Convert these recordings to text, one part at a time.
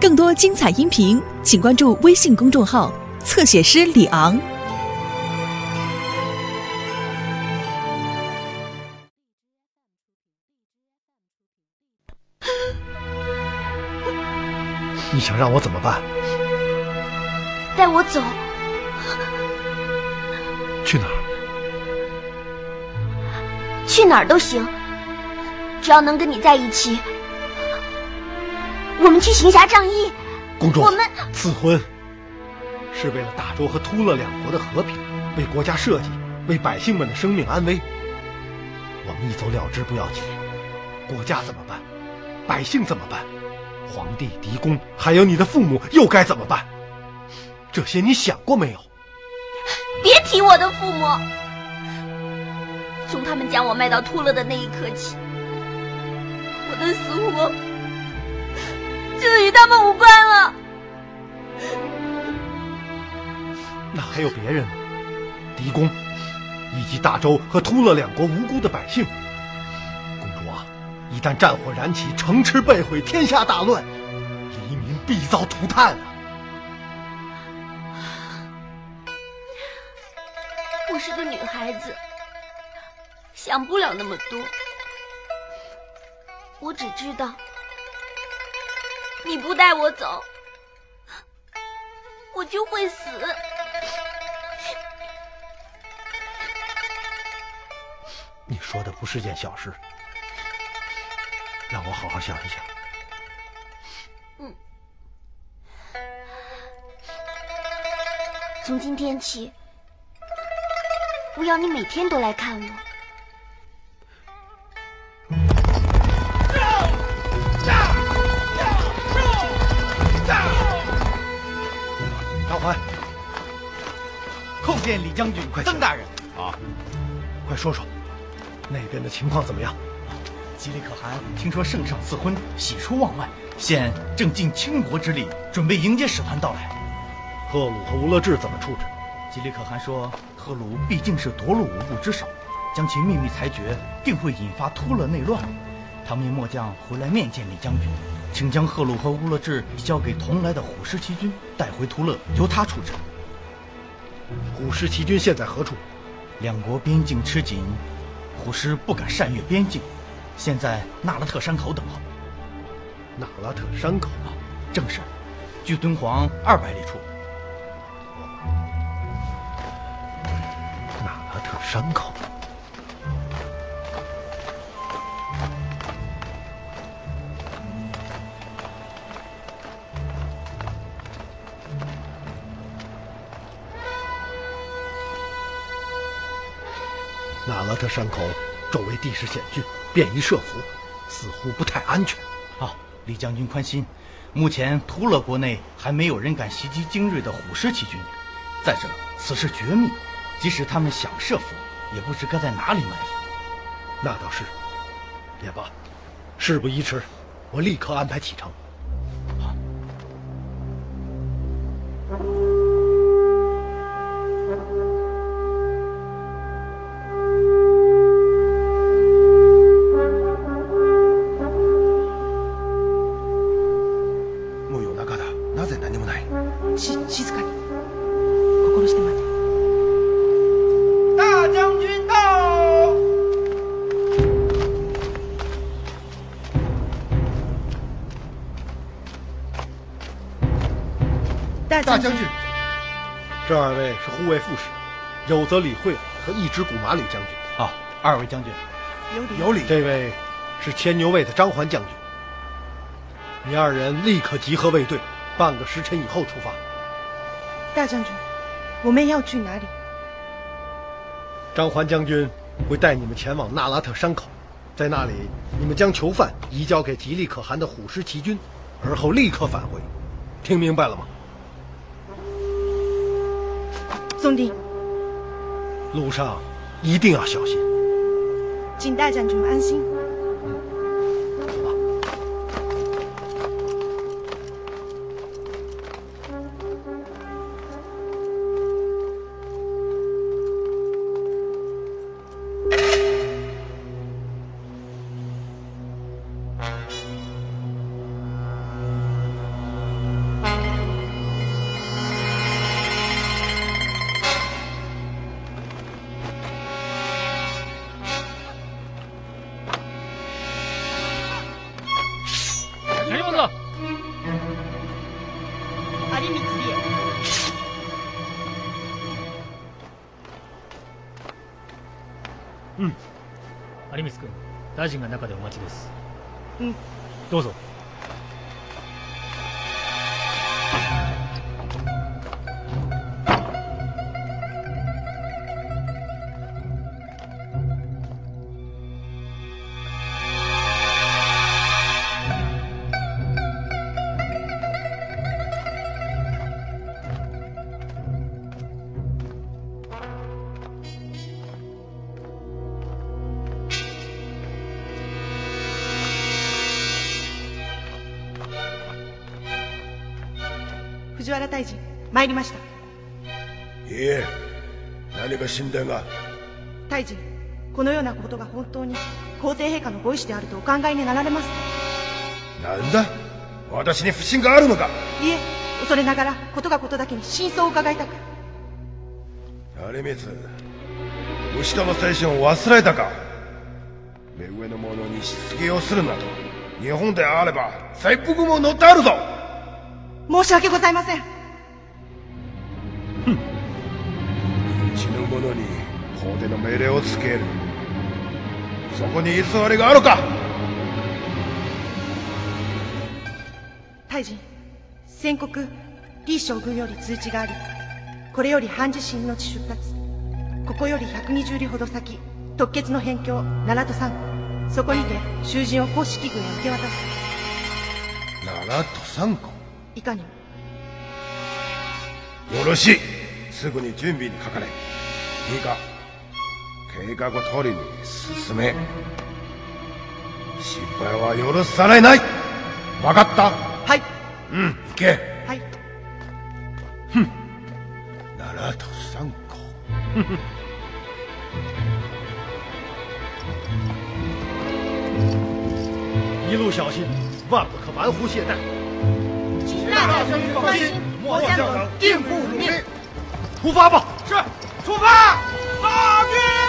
更多精彩音频，请关注微信公众号“侧写师李昂”。你想让我怎么办？带我走，去哪儿？去哪儿都行，只要能跟你在一起。我们去行侠仗义。公主，我们赐婚是为了大周和突勒两国的和平，为国家社稷，为百姓们的生命安危。我们一走了之不要紧，国家怎么办？百姓怎么办？皇帝、狄公，还有你的父母又该怎么办？这些你想过没有？别提我的父母。从他们将我卖到突勒的那一刻起，我的死活就与他们无关了。那还有别人呢？狄公，以及大周和突勒两国无辜的百姓。公主啊，一旦战火燃起，城池被毁，天下大乱，黎民必遭涂炭啊！我是个女孩子，想不了那么多。我只知道，你不带我走，我就会死。你说的不是件小事，让我好好想一想。嗯，从今天起，我要你每天都来看我。张环，叩见李将军、快曾大人。啊，快说说，那边的情况怎么样？吉利可汗听说圣上赐婚，喜出望外，现正尽倾国之力，准备迎接使团到来。赫鲁和吴勒志怎么处置？吉利可汗说，赫鲁毕竟是夺路五部之首，将其秘密裁决，定会引发突勒内乱。他命末将回来面见李将军，请将赫鲁和乌勒志交给同来的虎师骑军，带回突勒，由他处置。虎师骑军现在何处？两国边境吃紧，虎师不敢擅越边境，现在纳拉特山口等候。纳拉特山口啊，正是，距敦煌二百里处。纳拉特山口。纳拉特山口周围地势险峻，便于设伏，似乎不太安全。啊，李将军宽心，目前突勒国内还没有人敢袭击精锐的虎师骑军。再者，此事绝密，即使他们想设伏，也不知该在哪里埋伏。那倒是。也罢，事不宜迟，我立刻安排启程。大将军，这二位是护卫副使，有则李惠和一支古马吕将军。啊，二位将军，有礼有礼。这位是牵牛卫的张环将军。你二人立刻集合卫队，半个时辰以后出发。大将军，我们要去哪里？张环将军会带你们前往纳拉特山口，在那里你们将囚犯移交给吉利可汗的虎师骑军，而后立刻返回。听明白了吗？总兵，路上一定要小心。请大将军安心。有光理恵うん。有光君大臣が中でお待ちです。うん。どうぞりました。いいえ何か進展が？大臣このようなことが本当に皇帝陛下のご意志であるとお考えになられますか？なんだ？私に不信があるのか？いえ恐れながらことがことだけに真相を伺いたく。有光牛田の精神を忘れたか？目上の者にしつけをするなど日本であれば切腹も乗ってあるぞ！申し訳ございません者に法での命令をつける。そこに偽りがあるか？大臣宣告李将軍より通知がありこれより半自身の地出発ここより120里ほど先特決の辺境奈良と三湖そこにて囚人を公式軍へ受け渡す。奈良と三湖いかにも。よろしい。すぐに準備にかかれいいか計画通りに進め。失敗は許されない。分かった。はい。うん行け。はい。奈良と三湖 一路小心，万不可玩忽懈怠。大将军放心末将等定不辱命。出发吧！是出发大军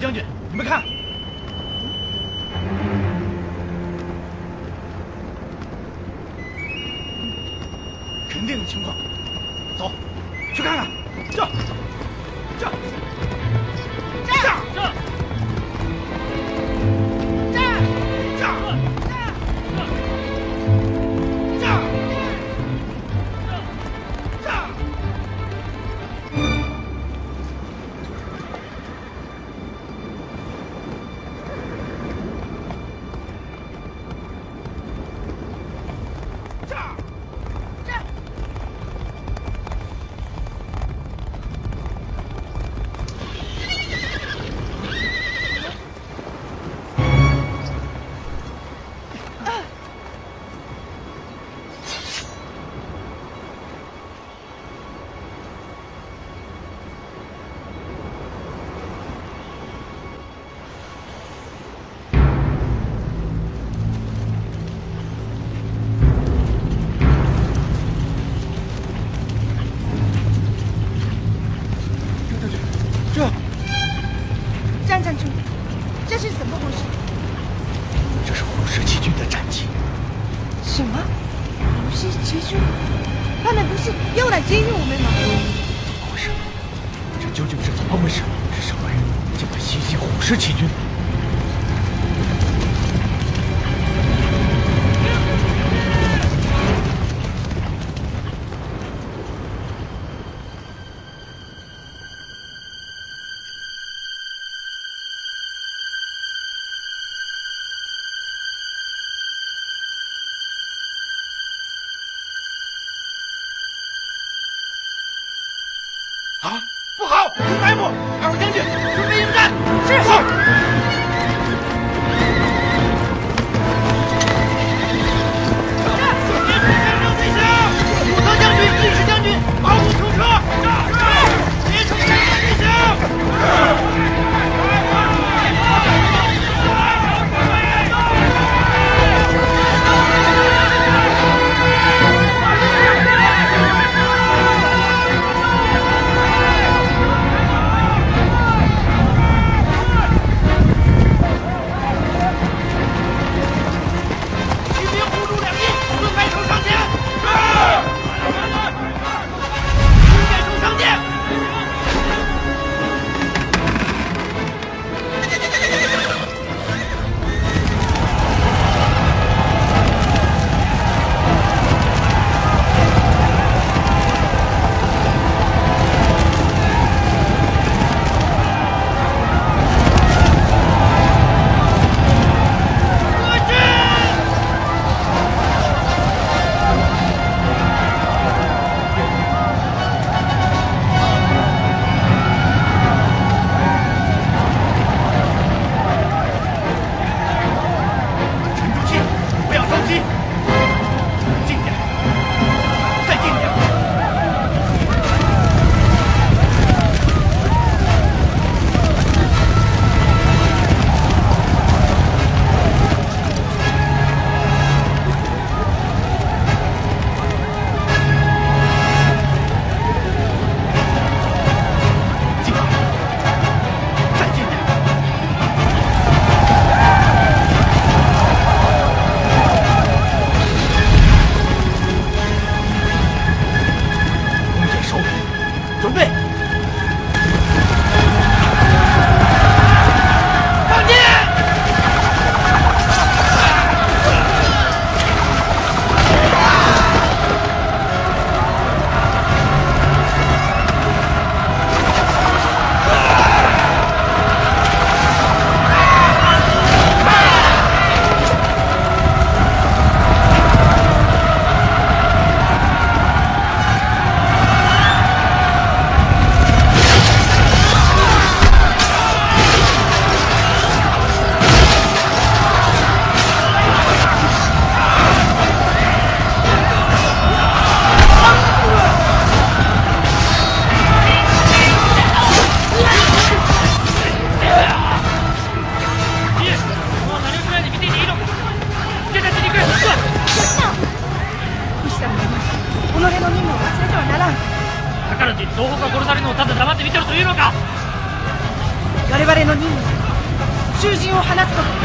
将军，殺されるのをただ黙って見てるというのか？我々の任務囚人を放つこと。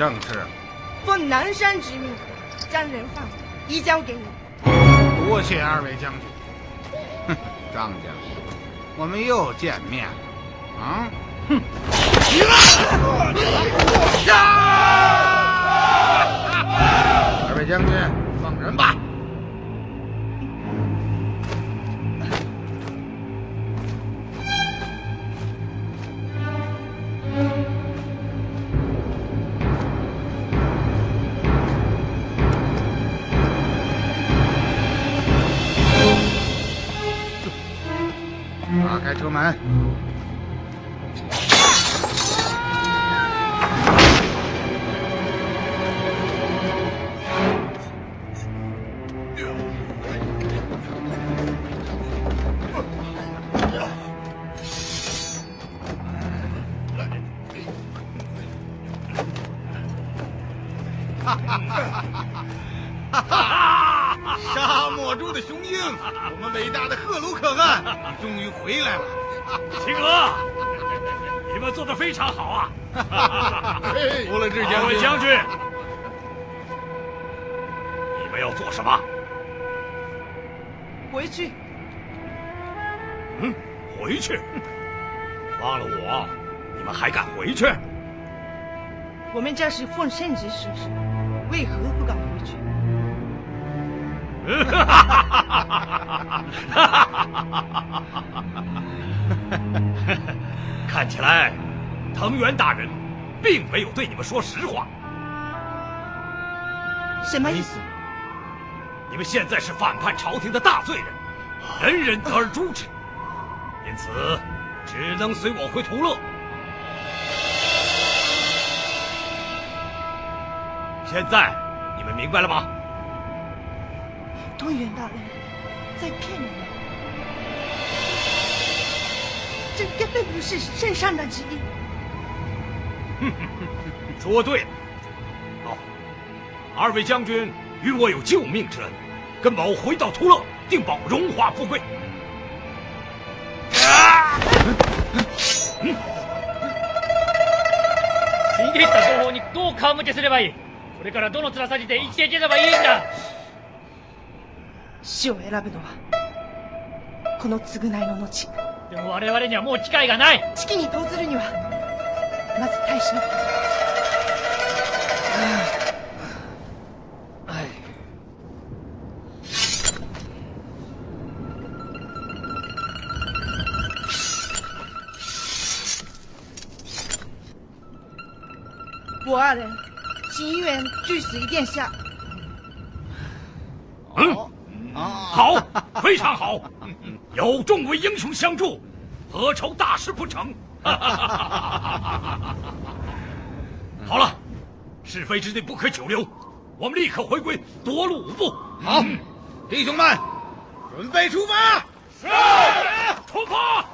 正是，奉南山之命，将人犯移交给你。多谢二位将军。哼，张将军，我们又见面了。啊？哼！二位将军，开车门。回去？我们这是奉圣旨行事，为何不敢回去？看起来，藤原大人并没有对你们说实话。什么意思？你们现在是反叛朝廷的大罪人，人人得而诛之，因此只能随我回图勒。现在你们明白了吗？东原大人在骗你们，这根本不是圣上的旨意。说对了。好，二位将军与我有救命之恩，跟某回到图勒，定保荣华富贵。死んでいった同胞にどう顔向けすればいい それからどの面下げて生きていければいいんだ。死を選ぶのはこの償いの後。でも我々にはもう機会がない。式に投ずるにはまず大使の我二人请一员拒死于殿下。嗯，好，非常好，有众位英雄相助，何愁大事不成？好了，是非之地不可久留，我们立刻回归夺路五步。好，弟兄们，准备出发。是，出发。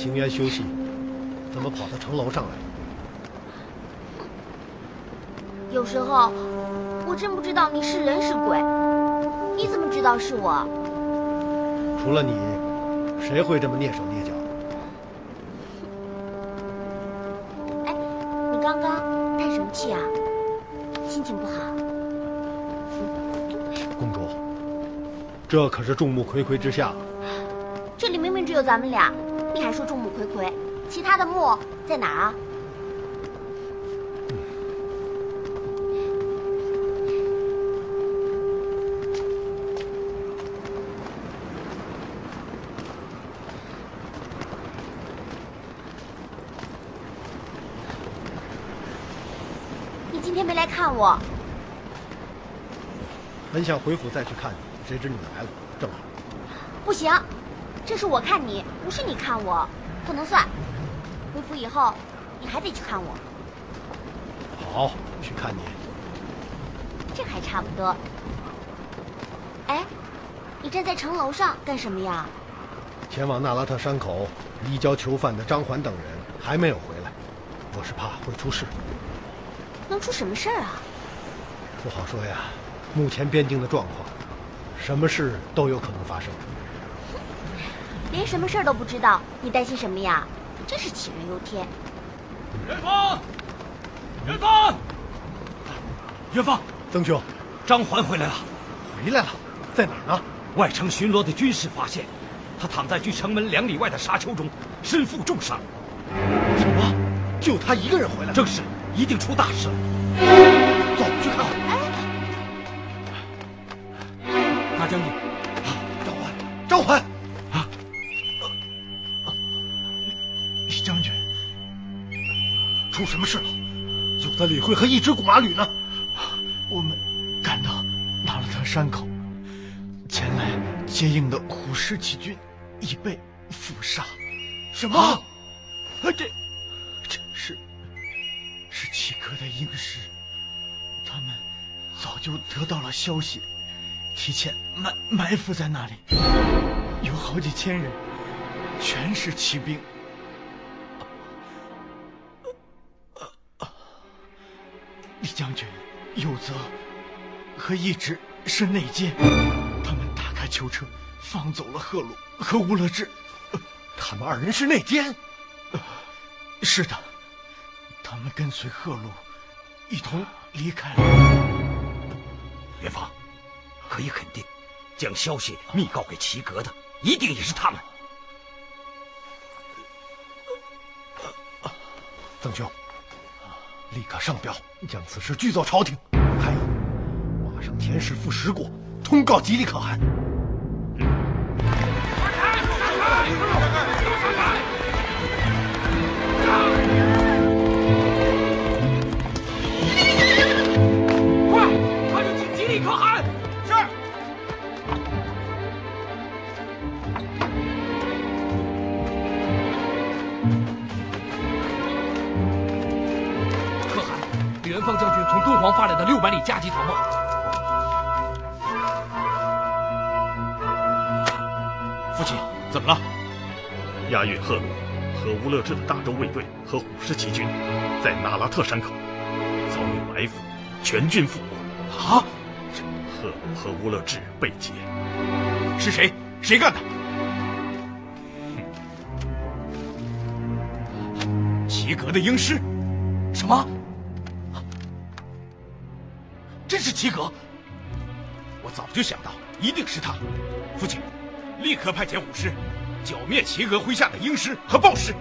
行辕休息，怎么跑到城楼上来？有时候我真不知道你是人是鬼，你怎么知道是我？除了你，谁会这么蹑手蹑脚？哎，你刚刚叹什么气啊？心情不好？公主，这可是众目睽睽之下。这里明明只有咱们俩，你还说众目睽睽？其他的目在哪儿啊？你今天没来看我，本想回府再去看你，谁知你来了，正好。不行，这是我看你，不是你看我，不能算。回府以后，你还得去看我，好，去看你。这还差不多。哎，你站在城楼上干什么呀？前往那拉特山口移交囚犯的张环等人还没有回来，我是怕会出事。能出什么事儿啊？不好说呀，目前边境的状况，什么事都有可能发生。连什么事儿都不知道，你担心什么呀？真是杞人忧天。元芳，元芳，元芳，曾兄，张环回来了，回来了，在哪儿呢？外城巡逻的军士发现，他躺在距城门两里外的沙丘中，身负重伤。什么？就他一个人回来？正是，一定出大事了。李慧和一支古马旅呢。我们赶到纳勒特山口，前来接应的虎狮骑军已被伏杀。什么？啊，这这是是七哥的鹰师，他们早就得到了消息，提前埋埋伏在那里，有好几千人，全是骑兵。李将军，有泽和一直是内奸，他们打开囚车，放走了贺鲁和乌勒志。他们二人是内奸。是的，他们跟随贺鲁一同离开了。元芳，可以肯定，将消息密告给齐格的，一定也是他们。曾兄，立刻上表，将此事具奏朝廷。还有，马上遣使赴十国，通告吉利可汗。敦煌发来的六百里加急讨报。父亲，怎么了？押运赫鲁和乌勒支的大周卫队和虎视骑军，在那拉特山口遭遇埋伏，全军覆没。啊！赫鲁和乌勒支被劫，是谁？谁干的？齐格的鹰师？什么？是齐格！我早就想到，一定是他。父亲，立刻派遣武师，剿灭齐格麾下的鹰师和豹师。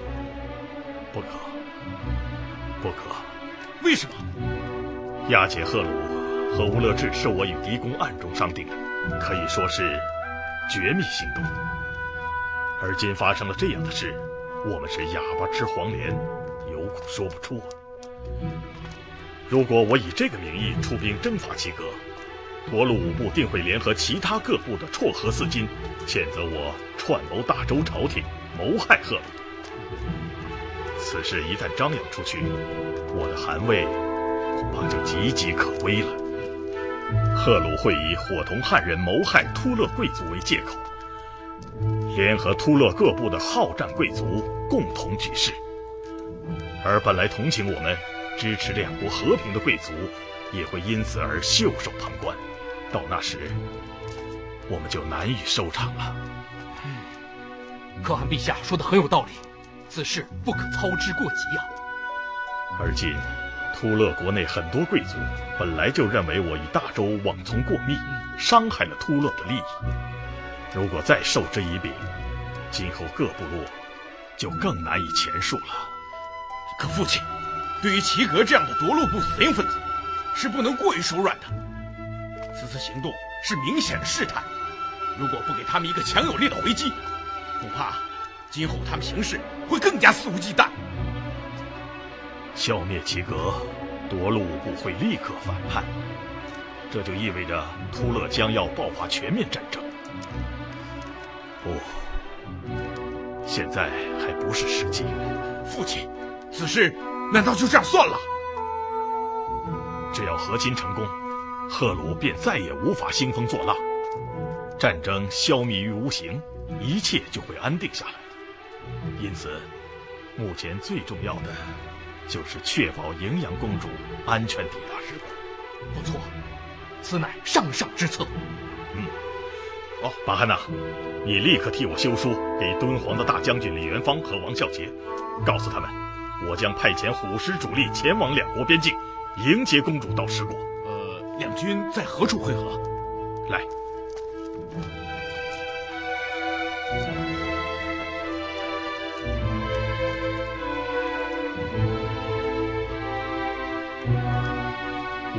不可，不可！为什么？押解赫鲁和乌勒智是我与狄公暗中商定的，可以说是绝密行动。而今发生了这样的事，我们是哑巴吃黄连，有苦说不出啊！如果我以这个名义出兵征伐齐格，夺路五部定会联合其他各部的绰合四金，谴责我串谋大周朝廷，谋害赫鲁。此事一旦张扬出去，我的汗位恐怕就岌岌可危了。赫鲁会以伙同汉人谋害突勒贵族为借口，联合突勒各部的好战贵族共同举事，而本来同情我们、支持两国和平的贵族，也会因此而袖手旁观。到那时，我们就难以收场了。嗯，可汗陛下说的很有道理，此事不可操之过急啊。而今，突勒国内很多贵族本来就认为我与大周往从过密，伤害了突勒的利益。如果再授之以柄，今后各部落就更难以前述了。可父亲，对于齐格这样的夺路不死硬分子，是不能过于手软的。此次行动是明显的试探，如果不给他们一个强有力的回击，恐怕今后他们行事会更加肆无忌惮。消灭齐格，夺路五部会立刻反叛，这就意味着突勒将要爆发全面战争。不，现在还不是时机。父亲，此事难道就这样算了？只要和亲成功，赫鲁便再也无法兴风作浪，战争消弭于无形，一切就会安定下来。因此，目前最重要的就是确保营阳公主安全抵达日本。不错，此乃上上之策。嗯。哦，马汉娜，你立刻替我修书给敦煌的大将军李元芳和王孝杰，告诉他们，我将派遣虎师主力前往两国边境，迎接公主到十国。呃，两军在何处会合？来。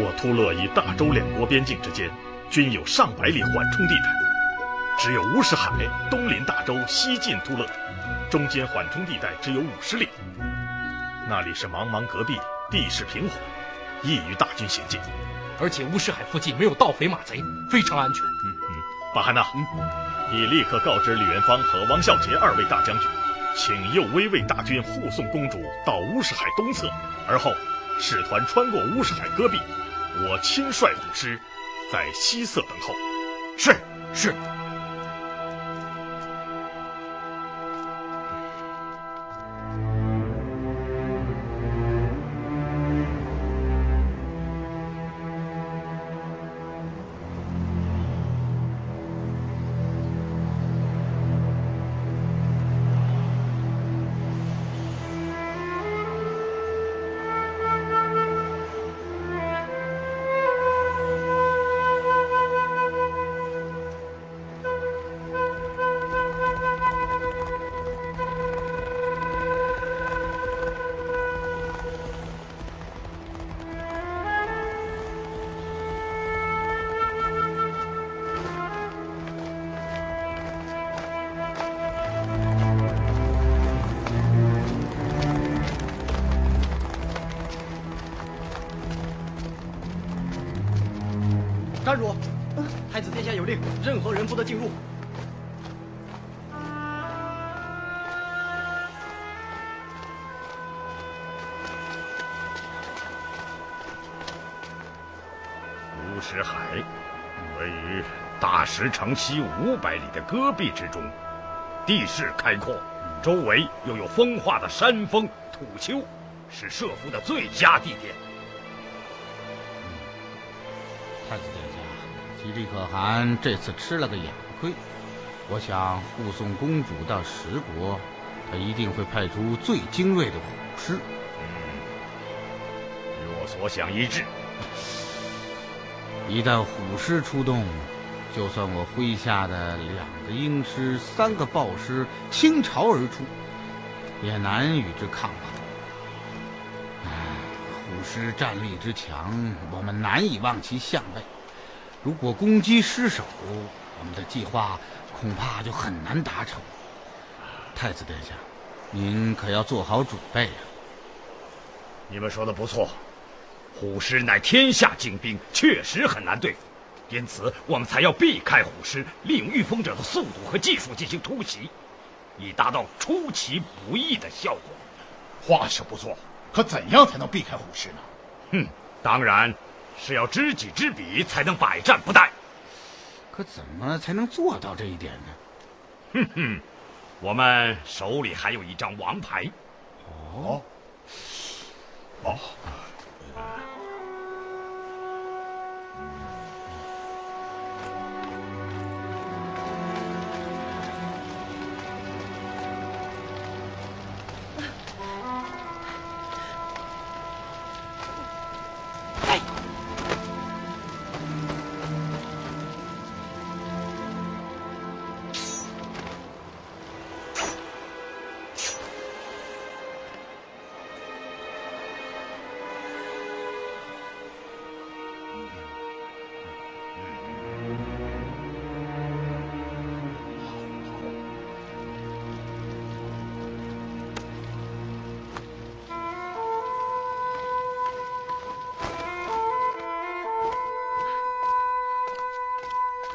我突勒与大周两国边境之间，均有上百里缓冲地带。只有乌石海东临大周，西进突勒，中间缓冲地带只有五十里。那里是茫茫戈壁，地势平缓，易于大军行进。而且乌石海附近没有盗匪马贼，非常安全。嗯嗯，巴汉娜，嗯，你立刻告知李元芳和王孝杰二位大将军，请右威卫大军护送公主到乌石海东侧，而后使团穿过乌石海戈壁，我亲率虎师在西侧等候。是是。甘如，太子殿下有令，任何人不得进入。乌石海位于大石城西五百里的戈壁之中，地势开阔，周围又有风化的山峰、土丘，是设伏的最佳地点。太子殿下，吉利可汗这次吃了个哑巴亏，我想护送公主到十国，他一定会派出最精锐的虎师。嗯与我所想一致。一旦虎师出动，就算我麾下的两个鹰师、三个豹师倾巢而出，也难与之抗衡。唉，虎师战力之强，我们难以望其项背。如果攻击失守，我们的计划恐怕就很难达成。太子殿下，您可要做好准备啊！你们说的不错。虎师乃天下精兵，确实很难对付，因此我们才要避开虎师，利用御风者的速度和技术进行突袭，以达到出其不意的效果。话是不错，可怎样才能避开虎师呢？哼，当然是要知己知彼，才能百战不殆。可怎么才能做到这一点呢？哼哼，我们手里还有一张王牌。哦，哦。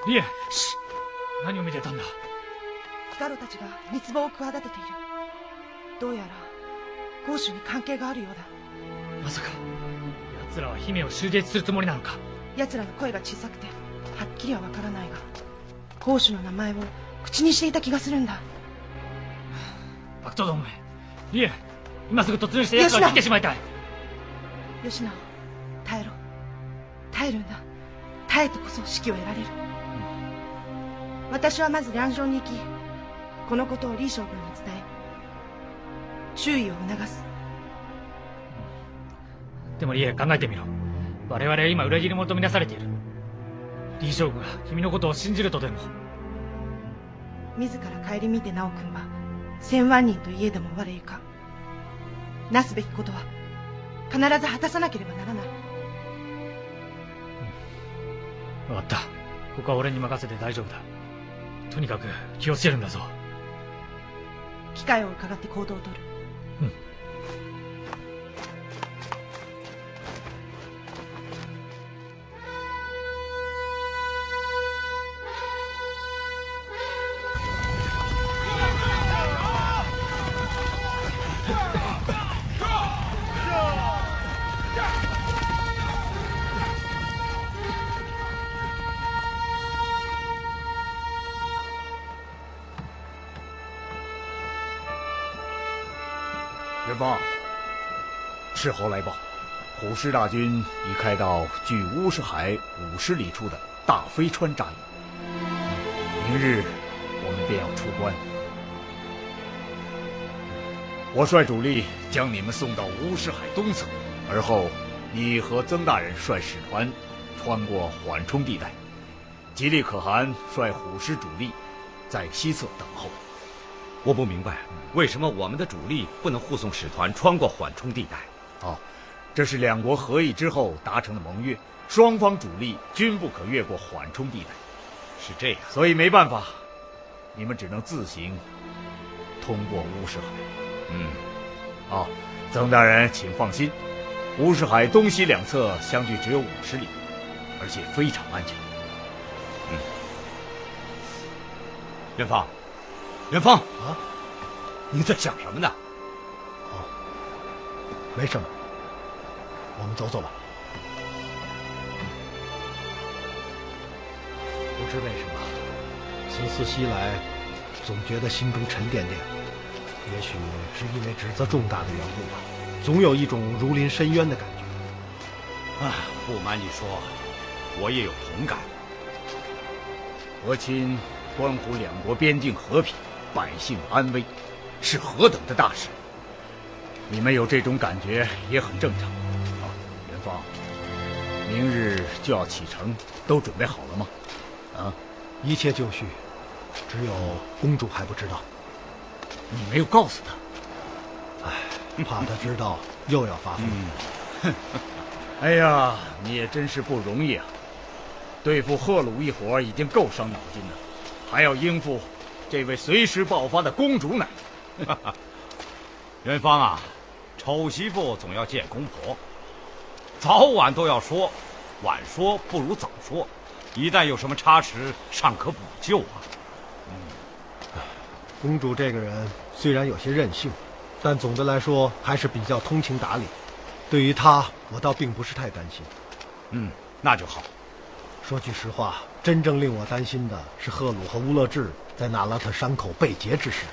リエ何を見てたんだ？ガロたちが密謀を企てている。どうやら公主に関係があるようだ。まさか奴らは姫を襲撃するつもりなのか？奴らの声が小さくてはっきりはわからないが公主の名前を口にしていた気がするんだ。悪党どもめリエ今すぐ突入して奴らを切ってしまいたい。吉直耐えろ。耐えるんだ。耐えてこそ指揮を得られる、うん、私はまず梁城に行きこのことを李将軍に伝え注意を促す。でもリエ考えてみろ。我々は今裏切り者とみなされている。李将軍が君のことを信じるとでも。自ら顧みて直君は千万人といえども我ゆか。なすべきことは必ず果たさなければならない。分かった。ここは俺に任せて大丈夫だとにかく気をつけるんだぞ。機会を伺って行動をとる。うん元邦，斥候来报，虎师大军已开到距乌石海五十里处的大飞川扎营。明日我们便要出关，我率主力将你们送到乌石海东侧，而后你和曾大人率使团穿过缓冲地带，吉利可汗率虎师主力在西侧等候。我不明白，为什么我们的主力不能护送使团穿过缓冲地带？哦，这是两国合议之后达成的盟约，双方主力均不可越过缓冲地带。是这样，所以没办法，你们只能自行通过乌石海。嗯，哦，曾大人，请放心，乌石海东西两侧相距只有五十里，而且非常安全。嗯，元芳，元芳啊，你在想什么呢？哦，没什么，我们走走吧。不知为什么，此次西来，总觉得心中沉甸甸。也许是因为职责重大的缘故吧，总有一种如临深渊的感觉。啊，不瞒你说，我也有同感。和亲关乎两国边境和平、百姓安危，是何等的大事。你们有这种感觉也很正常。啊，元芳，明日就要启程，都准备好了吗？啊，一切就绪，只有公主还不知道。你没有告诉她，唉，怕她知道又要发疯。哼，哎呀，你也真是不容易啊！对付赫鲁一伙已经够伤脑筋了，还要应付这位随时爆发的公主奶奶。元芳啊，丑媳妇总要见公婆，早晚都要说，晚说不如早说，一旦有什么差池，尚可补救啊。嗯公主这个人虽然有些任性，但总的来说还是比较通情达理。对于她，我倒并不是太担心。嗯，那就好。说句实话，真正令我担心的是赫鲁和乌勒智在那拉特山口被劫之时。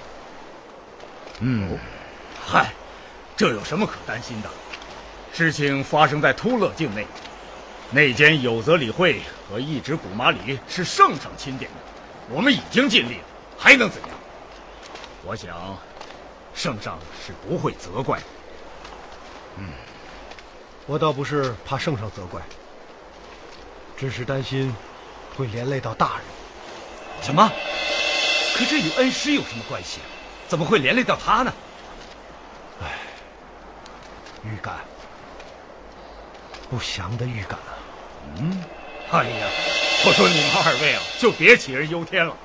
嗯，嗨，这有什么可担心的？事情发生在突勒境内，那间有泽理会和一指古马里是圣上钦点的，我们已经尽力了，还能怎样？我想，圣上是不会责怪的。嗯，我倒不是怕圣上责怪，只是担心会连累到大人。什么？可这与恩师有什么关系？怎么会连累到他呢？哎，预感，不祥的预感啊！嗯，哎呀，我说你们二位啊，就别杞人忧天了。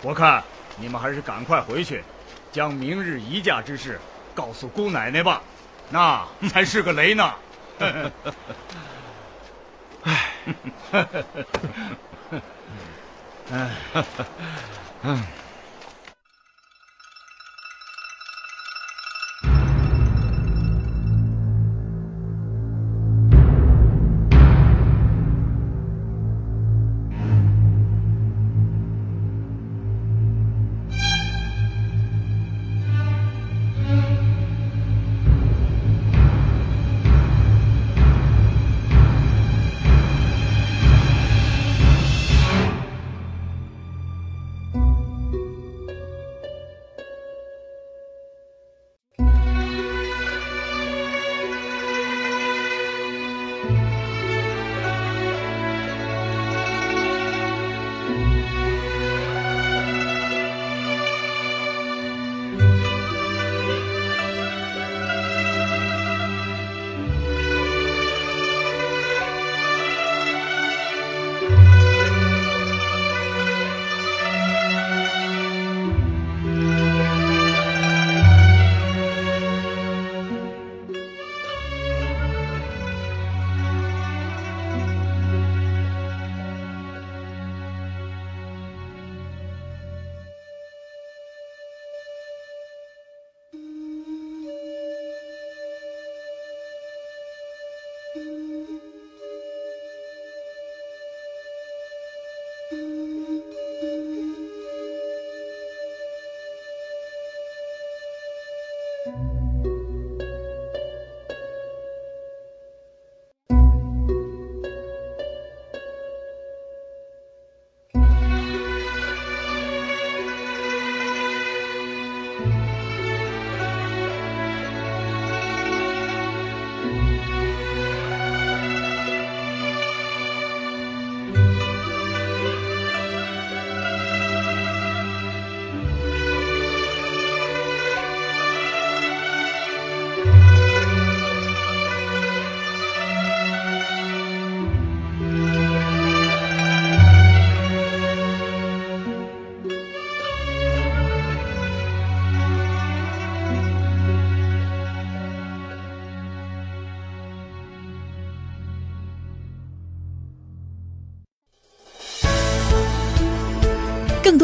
我看你们还是赶快回去。将明日移驾之事告诉姑奶奶吧，那才是个雷呢。唉，唉，嗯。